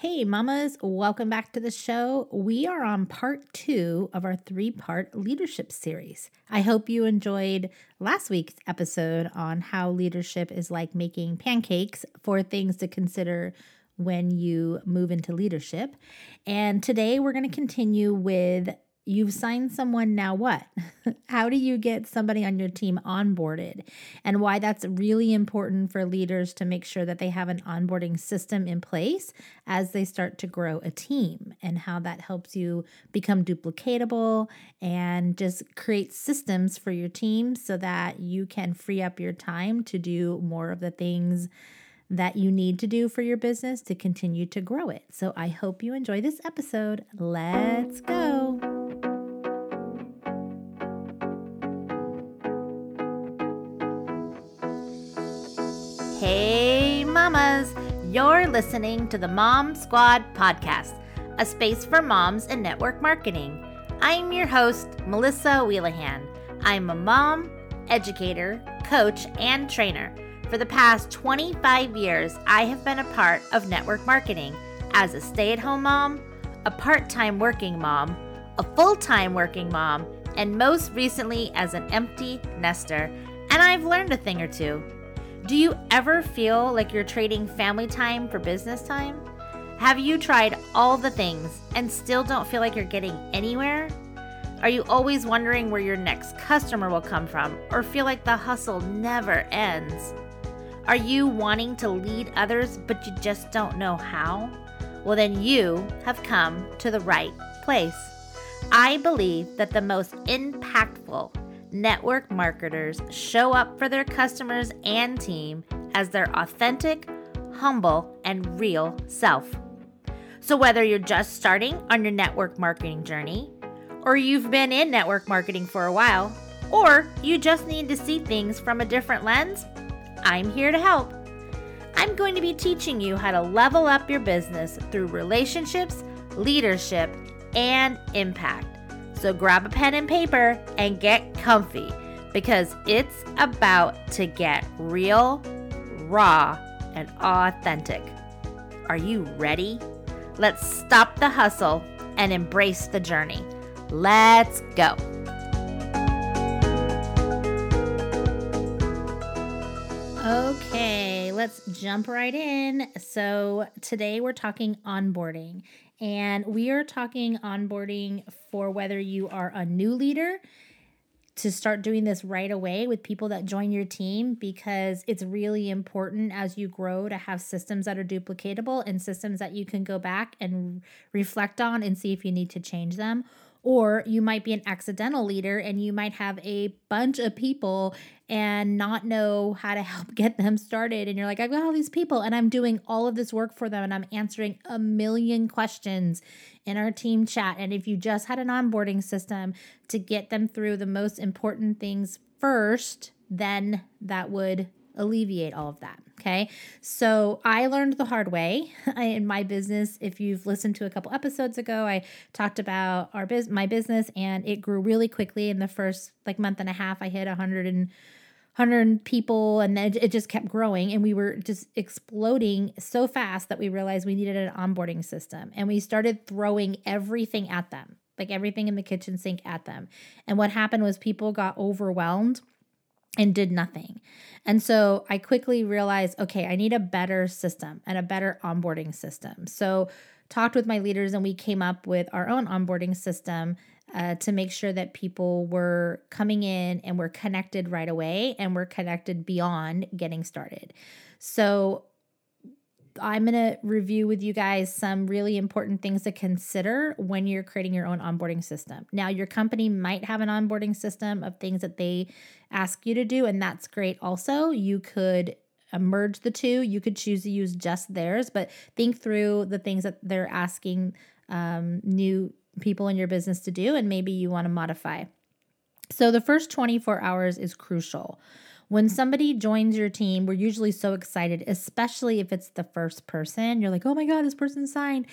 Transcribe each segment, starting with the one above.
Hey, mamas, welcome back to the show. We are on part two of our three part leadership series. I hope you enjoyed last week's episode on how leadership is like making pancakes for things to consider when you move into leadership. And today we're going to continue with You've signed someone, now what? How do you get somebody on your team onboarded? And why that's really important for leaders to make sure that they have an onboarding system in place as they start to grow a team, and how that helps you become duplicatable and just create systems for your team so that you can free up your time to do more of the things that you need to do for your business to continue to grow it. So I hope you enjoy this episode. Let's go. You're listening to the Mom Squad podcast, a space for moms in network marketing. I'm your host, Melissa Wheelahan. I'm a mom, educator, coach, and trainer. For the past 25 years, I have been a part of network marketing as a stay at home mom, a part time working mom, a full time working mom, and most recently as an empty nester. And I've learned a thing or two. Do you ever feel like you're trading family time for business time? Have you tried all the things and still don't feel like you're getting anywhere? Are you always wondering where your next customer will come from or feel like the hustle never ends? Are you wanting to lead others but you just don't know how? Well, then you have come to the right place. I believe that the most impactful network marketers show up for their customers and team as their authentic, humble, and real self. So, whether you're just starting on your network marketing journey, or you've been in network marketing for a while, or you just need to see things from a different lens, I'm here to help. I'm going to be teaching you how to level up your business through relationships, leadership, and impact. So grab a pen and paper and get comfy because it's about to get real, raw, and authentic. Are you ready? Let's stop the hustle and embrace the journey. Let's go. Okay, let's jump right in. So, today we're talking onboarding, and we are talking onboarding for whether you are a new leader to start doing this right away with people that join your team because it's really important as you grow to have systems that are duplicatable and systems that you can go back and reflect on and see if you need to change them or you might be an accidental leader and you might have a bunch of people and not know how to help get them started. And you're like, I've got all these people and I'm doing all of this work for them and I'm answering a million questions in our team chat. And if you just had an onboarding system to get them through the most important things first, then that would alleviate all of that. Okay. So I learned the hard way in my business. If you've listened to a couple episodes ago, I talked about our biz- my business and it grew really quickly in the first like month and a half. I hit 100 and 100 people and then it just kept growing and we were just exploding so fast that we realized we needed an onboarding system and we started throwing everything at them like everything in the kitchen sink at them and what happened was people got overwhelmed and did nothing. And so I quickly realized okay, I need a better system and a better onboarding system. So talked with my leaders and we came up with our own onboarding system uh, to make sure that people were coming in and were connected right away and were connected beyond getting started. So I'm going to review with you guys some really important things to consider when you're creating your own onboarding system. Now, your company might have an onboarding system of things that they ask you to do, and that's great also. You could merge the two, you could choose to use just theirs, but think through the things that they're asking um, new people in your business to do, and maybe you want to modify. So, the first 24 hours is crucial. When somebody joins your team, we're usually so excited, especially if it's the first person. You're like, oh my God, this person signed.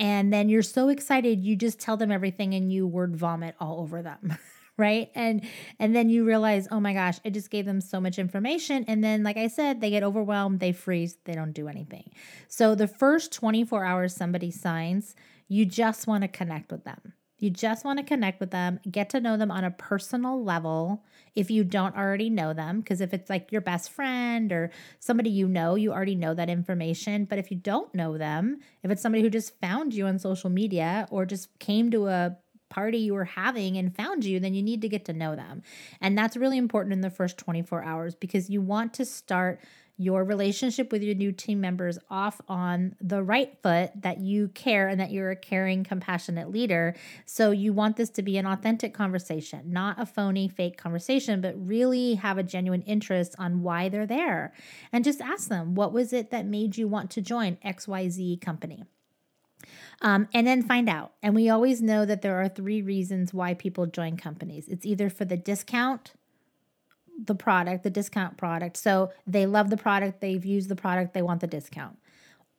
And then you're so excited, you just tell them everything and you word vomit all over them. right and and then you realize oh my gosh i just gave them so much information and then like i said they get overwhelmed they freeze they don't do anything so the first 24 hours somebody signs you just want to connect with them you just want to connect with them get to know them on a personal level if you don't already know them because if it's like your best friend or somebody you know you already know that information but if you don't know them if it's somebody who just found you on social media or just came to a party you were having and found you, then you need to get to know them. And that's really important in the first 24 hours because you want to start your relationship with your new team members off on the right foot that you care and that you're a caring, compassionate leader. So you want this to be an authentic conversation, not a phony, fake conversation, but really have a genuine interest on why they're there. And just ask them, what was it that made you want to join XYZ company? Um, and then find out. And we always know that there are three reasons why people join companies it's either for the discount, the product, the discount product. So they love the product, they've used the product, they want the discount.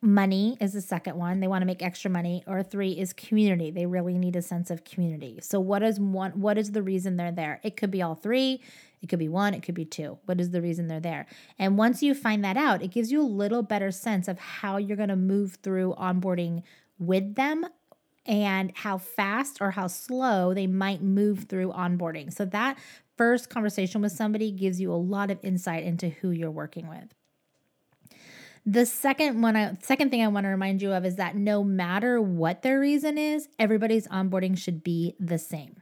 Money is the second one. They want to make extra money. Or three is community. They really need a sense of community. So what is one what is the reason they're there? It could be all three, it could be one, it could be two. What is the reason they're there? And once you find that out, it gives you a little better sense of how you're going to move through onboarding with them and how fast or how slow they might move through onboarding. So that first conversation with somebody gives you a lot of insight into who you're working with. The second one I, second thing I want to remind you of is that no matter what their reason is, everybody's onboarding should be the same.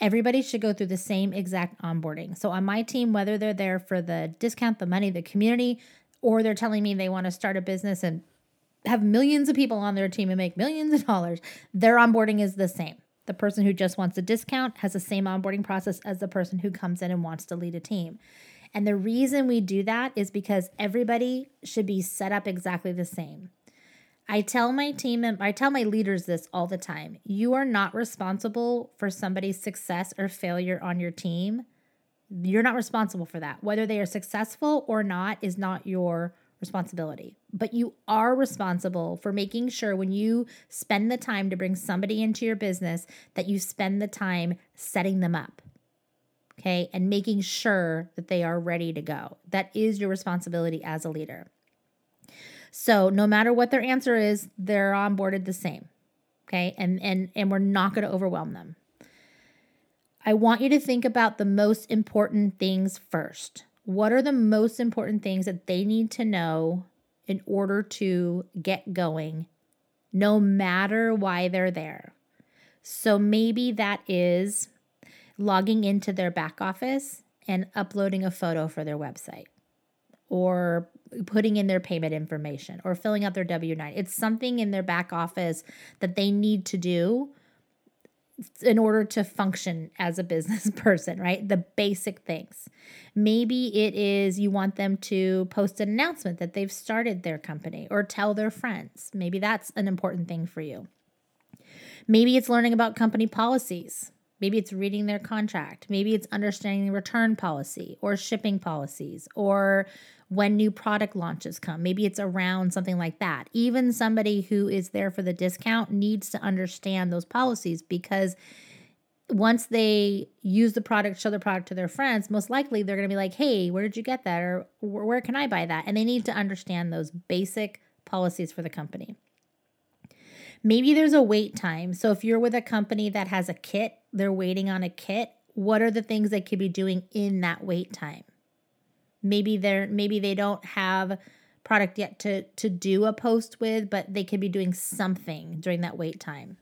Everybody should go through the same exact onboarding. So on my team, whether they're there for the discount, the money, the community, or they're telling me they want to start a business and have millions of people on their team and make millions of dollars, their onboarding is the same. The person who just wants a discount has the same onboarding process as the person who comes in and wants to lead a team. And the reason we do that is because everybody should be set up exactly the same. I tell my team and I tell my leaders this all the time. You are not responsible for somebody's success or failure on your team. You're not responsible for that. Whether they are successful or not is not your responsibility. But you are responsible for making sure when you spend the time to bring somebody into your business that you spend the time setting them up. Okay, and making sure that they are ready to go. That is your responsibility as a leader. So, no matter what their answer is, they're onboarded the same. Okay? And and and we're not going to overwhelm them. I want you to think about the most important things first. What are the most important things that they need to know in order to get going, no matter why they're there? So maybe that is logging into their back office and uploading a photo for their website or putting in their payment information or filling out their W 9. It's something in their back office that they need to do in order to function as a business person, right? The basic things. Maybe it is you want them to post an announcement that they've started their company or tell their friends. Maybe that's an important thing for you. Maybe it's learning about company policies. Maybe it's reading their contract. Maybe it's understanding the return policy or shipping policies or when new product launches come. Maybe it's around something like that. Even somebody who is there for the discount needs to understand those policies because once they use the product, show the product to their friends, most likely they're going to be like, hey, where did you get that? Or where can I buy that? And they need to understand those basic policies for the company. Maybe there's a wait time. So if you're with a company that has a kit, they're waiting on a kit, what are the things they could be doing in that wait time? maybe they're maybe they don't have product yet to to do a post with but they could be doing something during that wait time.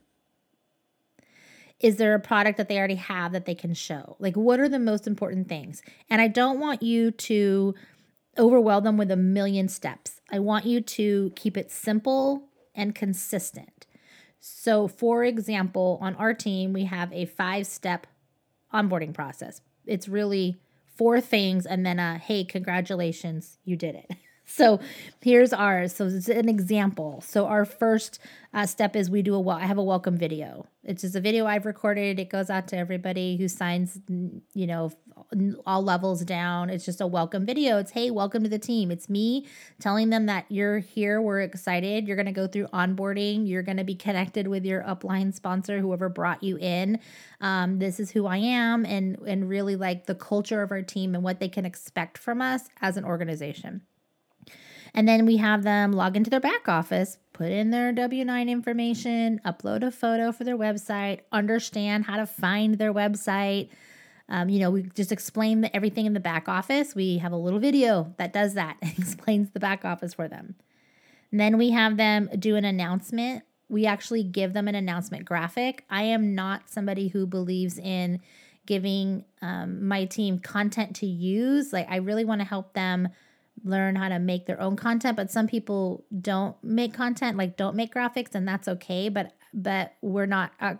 Is there a product that they already have that they can show? Like what are the most important things? And i don't want you to overwhelm them with a million steps. I want you to keep it simple and consistent so for example on our team we have a five step onboarding process it's really four things and then a hey, congratulations, you did it. So here's ours. So it's an example. So our first uh, step is we do a well. I have a welcome video. It's just a video I've recorded. It goes out to everybody who signs, you know, all levels down. It's just a welcome video. It's, hey, welcome to the team. It's me telling them that you're here. We're excited. You're going to go through onboarding. You're going to be connected with your upline sponsor, whoever brought you in. Um, this is who I am, and, and really like the culture of our team and what they can expect from us as an organization. And then we have them log into their back office, put in their W 9 information, upload a photo for their website, understand how to find their website. Um, you know, we just explain the, everything in the back office. We have a little video that does that and explains the back office for them. And then we have them do an announcement. We actually give them an announcement graphic. I am not somebody who believes in giving um, my team content to use. Like, I really want to help them learn how to make their own content but some people don't make content like don't make graphics and that's okay but but we're not a,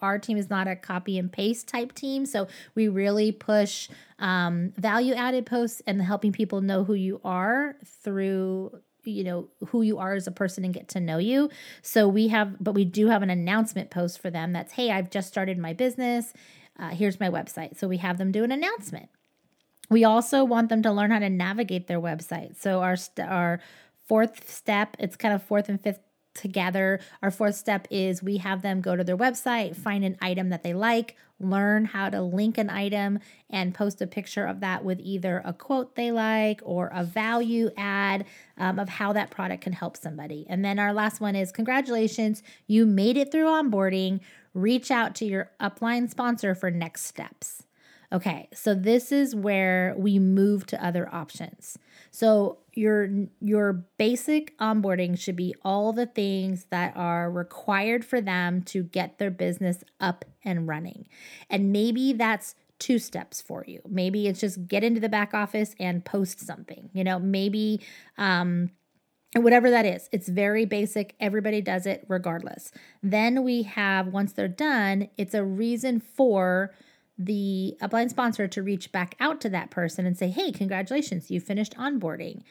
our team is not a copy and paste type team so we really push um, value added posts and helping people know who you are through you know who you are as a person and get to know you. So we have but we do have an announcement post for them that's hey i've just started my business. Uh, here's my website. So we have them do an announcement. We also want them to learn how to navigate their website. So our st- our fourth step, it's kind of fourth and fifth together. Our fourth step is we have them go to their website, find an item that they like, learn how to link an item, and post a picture of that with either a quote they like or a value add um, of how that product can help somebody. And then our last one is congratulations, you made it through onboarding. Reach out to your upline sponsor for next steps. Okay, so this is where we move to other options. So your your basic onboarding should be all the things that are required for them to get their business up and running. And maybe that's two steps for you. Maybe it's just get into the back office and post something. You know, maybe um whatever that is. It's very basic. Everybody does it regardless. Then we have once they're done, it's a reason for the upline sponsor to reach back out to that person and say, hey, congratulations, you finished onboarding.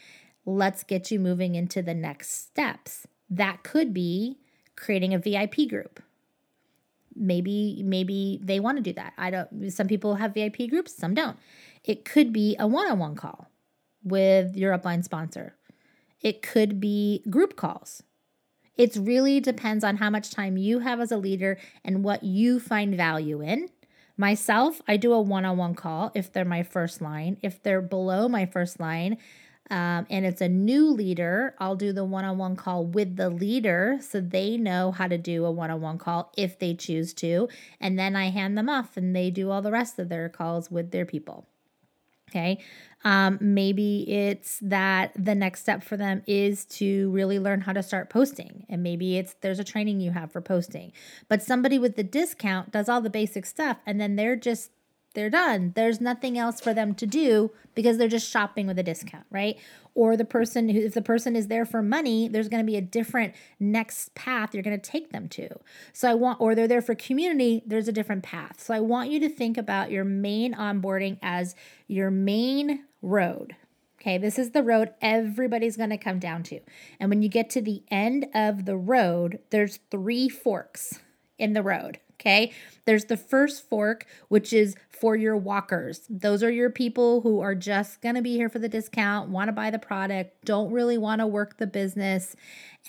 Let's get you moving into the next steps. That could be creating a VIP group. Maybe, maybe they want to do that. I don't, some people have VIP groups, some don't. It could be a one on one call with your upline sponsor. It could be group calls. It really depends on how much time you have as a leader and what you find value in Myself, I do a one on one call if they're my first line. If they're below my first line, um, and it's a new leader, I'll do the one on one call with the leader so they know how to do a one on one call if they choose to. And then I hand them off and they do all the rest of their calls with their people. Okay. Um, maybe it's that the next step for them is to really learn how to start posting. And maybe it's there's a training you have for posting. But somebody with the discount does all the basic stuff and then they're just they're done. There's nothing else for them to do because they're just shopping with a discount, right? Or the person who, if the person is there for money, there's going to be a different next path you're going to take them to. So I want, or they're there for community, there's a different path. So I want you to think about your main onboarding as your main road. Okay, this is the road everybody's going to come down to. And when you get to the end of the road, there's three forks in the road. Okay. There's the first fork, which is for your walkers. Those are your people who are just going to be here for the discount, want to buy the product, don't really want to work the business,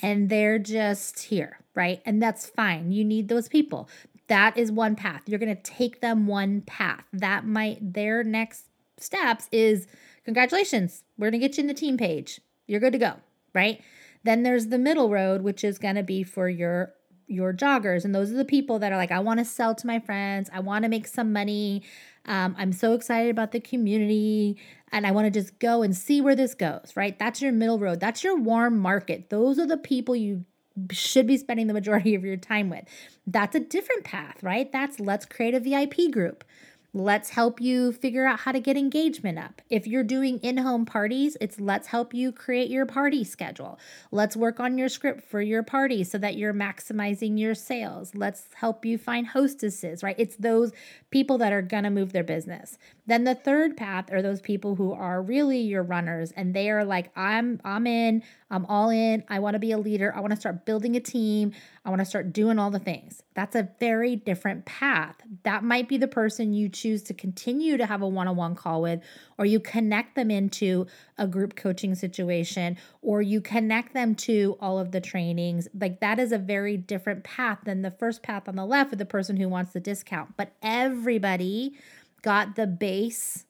and they're just here, right? And that's fine. You need those people. That is one path. You're going to take them one path. That might, their next steps is congratulations, we're going to get you in the team page. You're good to go, right? Then there's the middle road, which is going to be for your your joggers and those are the people that are like i want to sell to my friends i want to make some money um, i'm so excited about the community and i want to just go and see where this goes right? That's your middle road that's your warm market those are the people you should be spending the majority of your time with. That's a different path right? That's let's create a vip group Let's help you figure out how to get engagement up. If you're doing in home parties, it's let's help you create your party schedule. Let's work on your script for your party so that you're maximizing your sales. Let's help you find hostesses, right? It's those people that are going to move their business. Then the third path are those people who are really your runners and they are like I'm I'm in, I'm all in. I want to be a leader. I want to start building a team. I want to start doing all the things. That's a very different path. That might be the person you choose to continue to have a one on one call with, or you connect them into a group coaching situation, or you connect them to all of the trainings. Like that is a very different path than the first path on the left with the person who wants the discount. But everybody got the base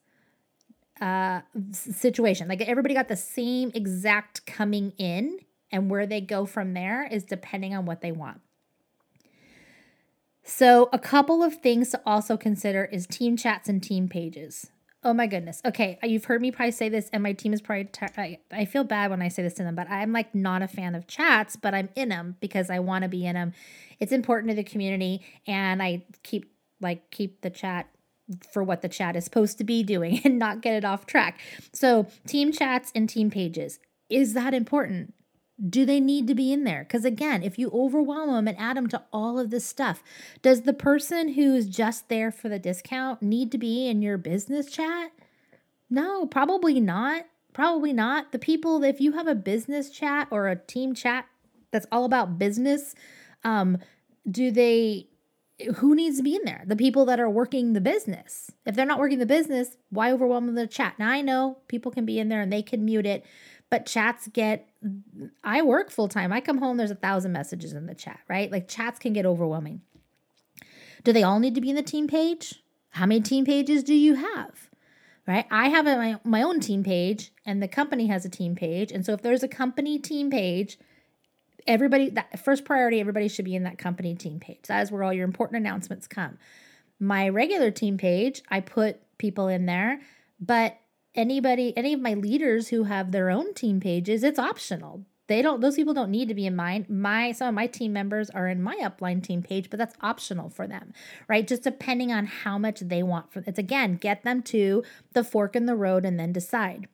uh, situation. Like everybody got the same exact coming in, and where they go from there is depending on what they want. So, a couple of things to also consider is team chats and team pages. Oh my goodness. Okay, you've heard me probably say this, and my team is probably. I feel bad when I say this to them, but I'm like not a fan of chats, but I'm in them because I want to be in them. It's important to the community, and I keep like keep the chat for what the chat is supposed to be doing and not get it off track. So, team chats and team pages. Is that important? Do they need to be in there? Because again, if you overwhelm them and add them to all of this stuff, does the person who's just there for the discount need to be in your business chat? No, probably not. Probably not. The people, if you have a business chat or a team chat that's all about business, um, do they who needs to be in there? The people that are working the business. If they're not working the business, why overwhelm the chat? Now I know people can be in there and they can mute it, but chats get I work full time. I come home, there's a thousand messages in the chat, right? Like chats can get overwhelming. Do they all need to be in the team page? How many team pages do you have? Right? I have a, my, my own team page and the company has a team page. And so if there's a company team page, everybody that first priority everybody should be in that company team page. That is where all your important announcements come. My regular team page i put people in there but anybody any of my leaders who have their own team pages it's optional. They don't those people don't need to be in mine. My some of my team members are in my upline team page but that's optional for them right? Just depending on how much they want for it's again get them to the fork in the road and then decide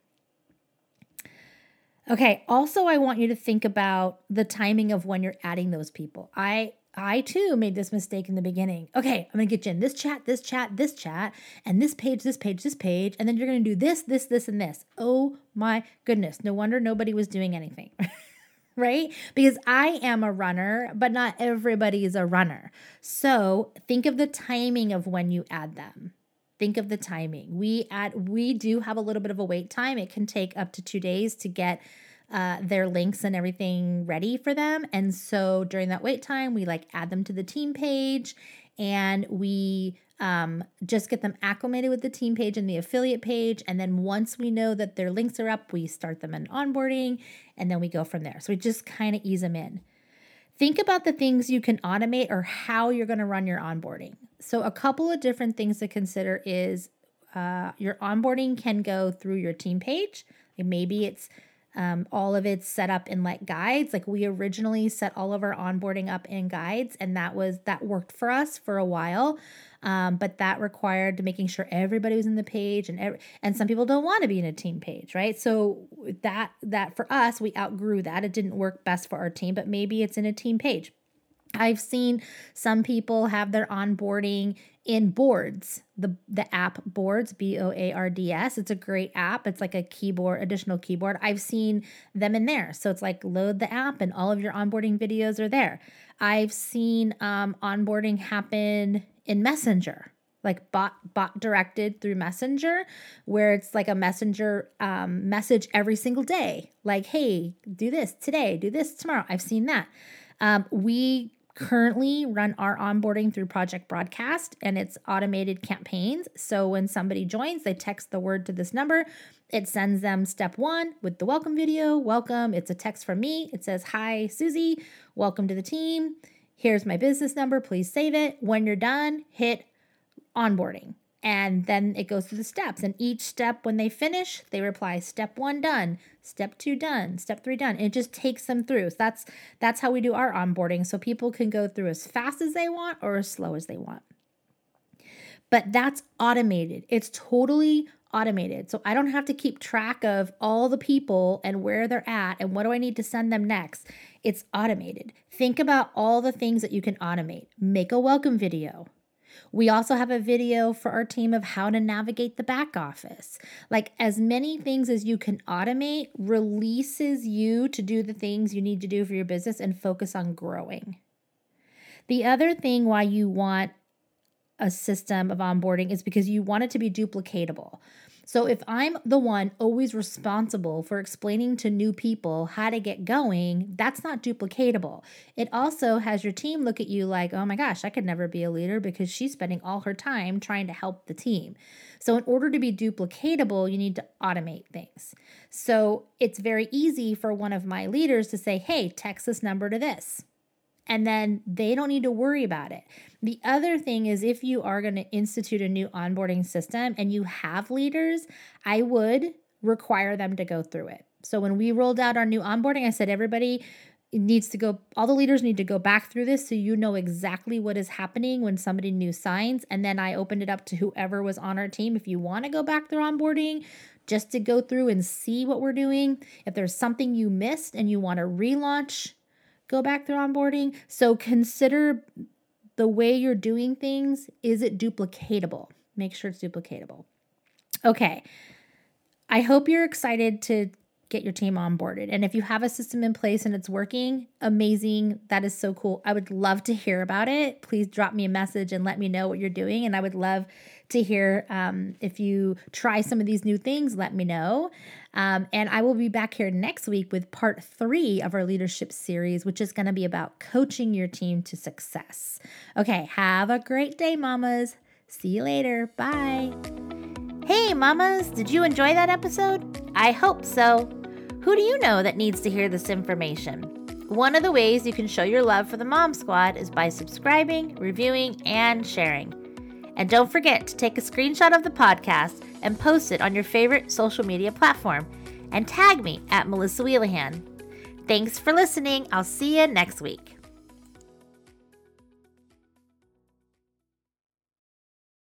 Okay, also I want you to think about the timing of when you're adding those people. I I too made this mistake in the beginning. Okay, I'm gonna get you in this chat, this chat, this chat, and this page, this page, this page, and then you're gonna do this, this, this, and this. Oh my goodness. No wonder nobody was doing anything. right? Because I am a runner, but not everybody is a runner. So think of the timing of when you add them think of the timing. We at we do have a little bit of a wait time. It can take up to two days to get uh, their links and everything ready for them. And so during that wait time, we like add them to the team page and we um, just get them acclimated with the team page and the affiliate page. And then once we know that their links are up, we start them in onboarding and then we go from there. So we just kind of ease them in. Think about the things you can automate or how you're going to run your onboarding. So, a couple of different things to consider is uh, your onboarding can go through your team page. maybe it's um, all of it's set up in like guides. Like we originally set all of our onboarding up in guides, and that was that worked for us for a while. Um, but that required making sure everybody was in the page, and every, and some people don't want to be in a team page, right? So that that for us, we outgrew that. It didn't work best for our team, but maybe it's in a team page. I've seen some people have their onboarding in boards the the app boards b-o-a-r-d-s it's a great app it's like a keyboard additional keyboard i've seen them in there so it's like load the app and all of your onboarding videos are there i've seen um, onboarding happen in messenger like bot bot directed through messenger where it's like a messenger um, message every single day like hey do this today do this tomorrow i've seen that um, we currently run our onboarding through Project Broadcast and it's automated campaigns. So when somebody joins, they text the word to this number. It sends them step one with the welcome video. Welcome. It's a text from me. It says, Hi, Susie. Welcome to the team. Here's my business number. Please save it. When you're done, hit onboarding. And then it goes through the steps. And each step, when they finish, they reply, step one done, step two done, step three done. And it just takes them through. So that's that's how we do our onboarding. So people can go through as fast as they want or as slow as they want. But that's automated. It's totally automated. So I don't have to keep track of all the people and where they're at and what do I need to send them next. It's automated. Think about all the things that you can automate. Make a welcome video we also have a video for our team of how to navigate the back office. Like as many things as you can automate releases you to do the things you need to do for your business and focus on growing. The other thing why you want a system of onboarding is because you want it to be duplicatable. So if I'm the one always responsible for explaining to new people how to get going, that's not duplicatable. It also has your team look at you like, oh my gosh, I could never be a leader because she's spending all her time trying to help the team. So, in order to be duplicatable, you need to automate things. So, it's very easy for one of my leaders to say, hey, text this number to this and then they don't need to worry about it. The other thing is if you are going to institute a new onboarding system and you have leaders, I would require them to go through it. So when we rolled out our new onboarding, I said everybody needs to go all the leaders need to go back through this so you know exactly what is happening when somebody new signs and then I opened it up to whoever was on our team if you want to go back through onboarding just to go through and see what we're doing. If there's something you missed and you want to relaunch go back through onboarding. So consider the way you're doing things is it duplicatable? Make sure it's duplicatable. Okay. I hope you're excited to get your team onboarded. And if you have a system in place and it's working, amazing. That is so cool. I would love to hear about it. Please drop me a message and let me know what you're doing. And I would love to hear um, if you try some of these new things, let me know. Um, and I will be back here next week with part three of our leadership series, which is going to be about coaching your team to success. Okay, have a great day, mamas. See you later. Bye. Hey, mamas, did you enjoy that episode? I hope so. Who do you know that needs to hear this information? One of the ways you can show your love for the Mom Squad is by subscribing, reviewing, and sharing. And don't forget to take a screenshot of the podcast and post it on your favorite social media platform and tag me at Melissa Wheelahan. Thanks for listening. I'll see you next week.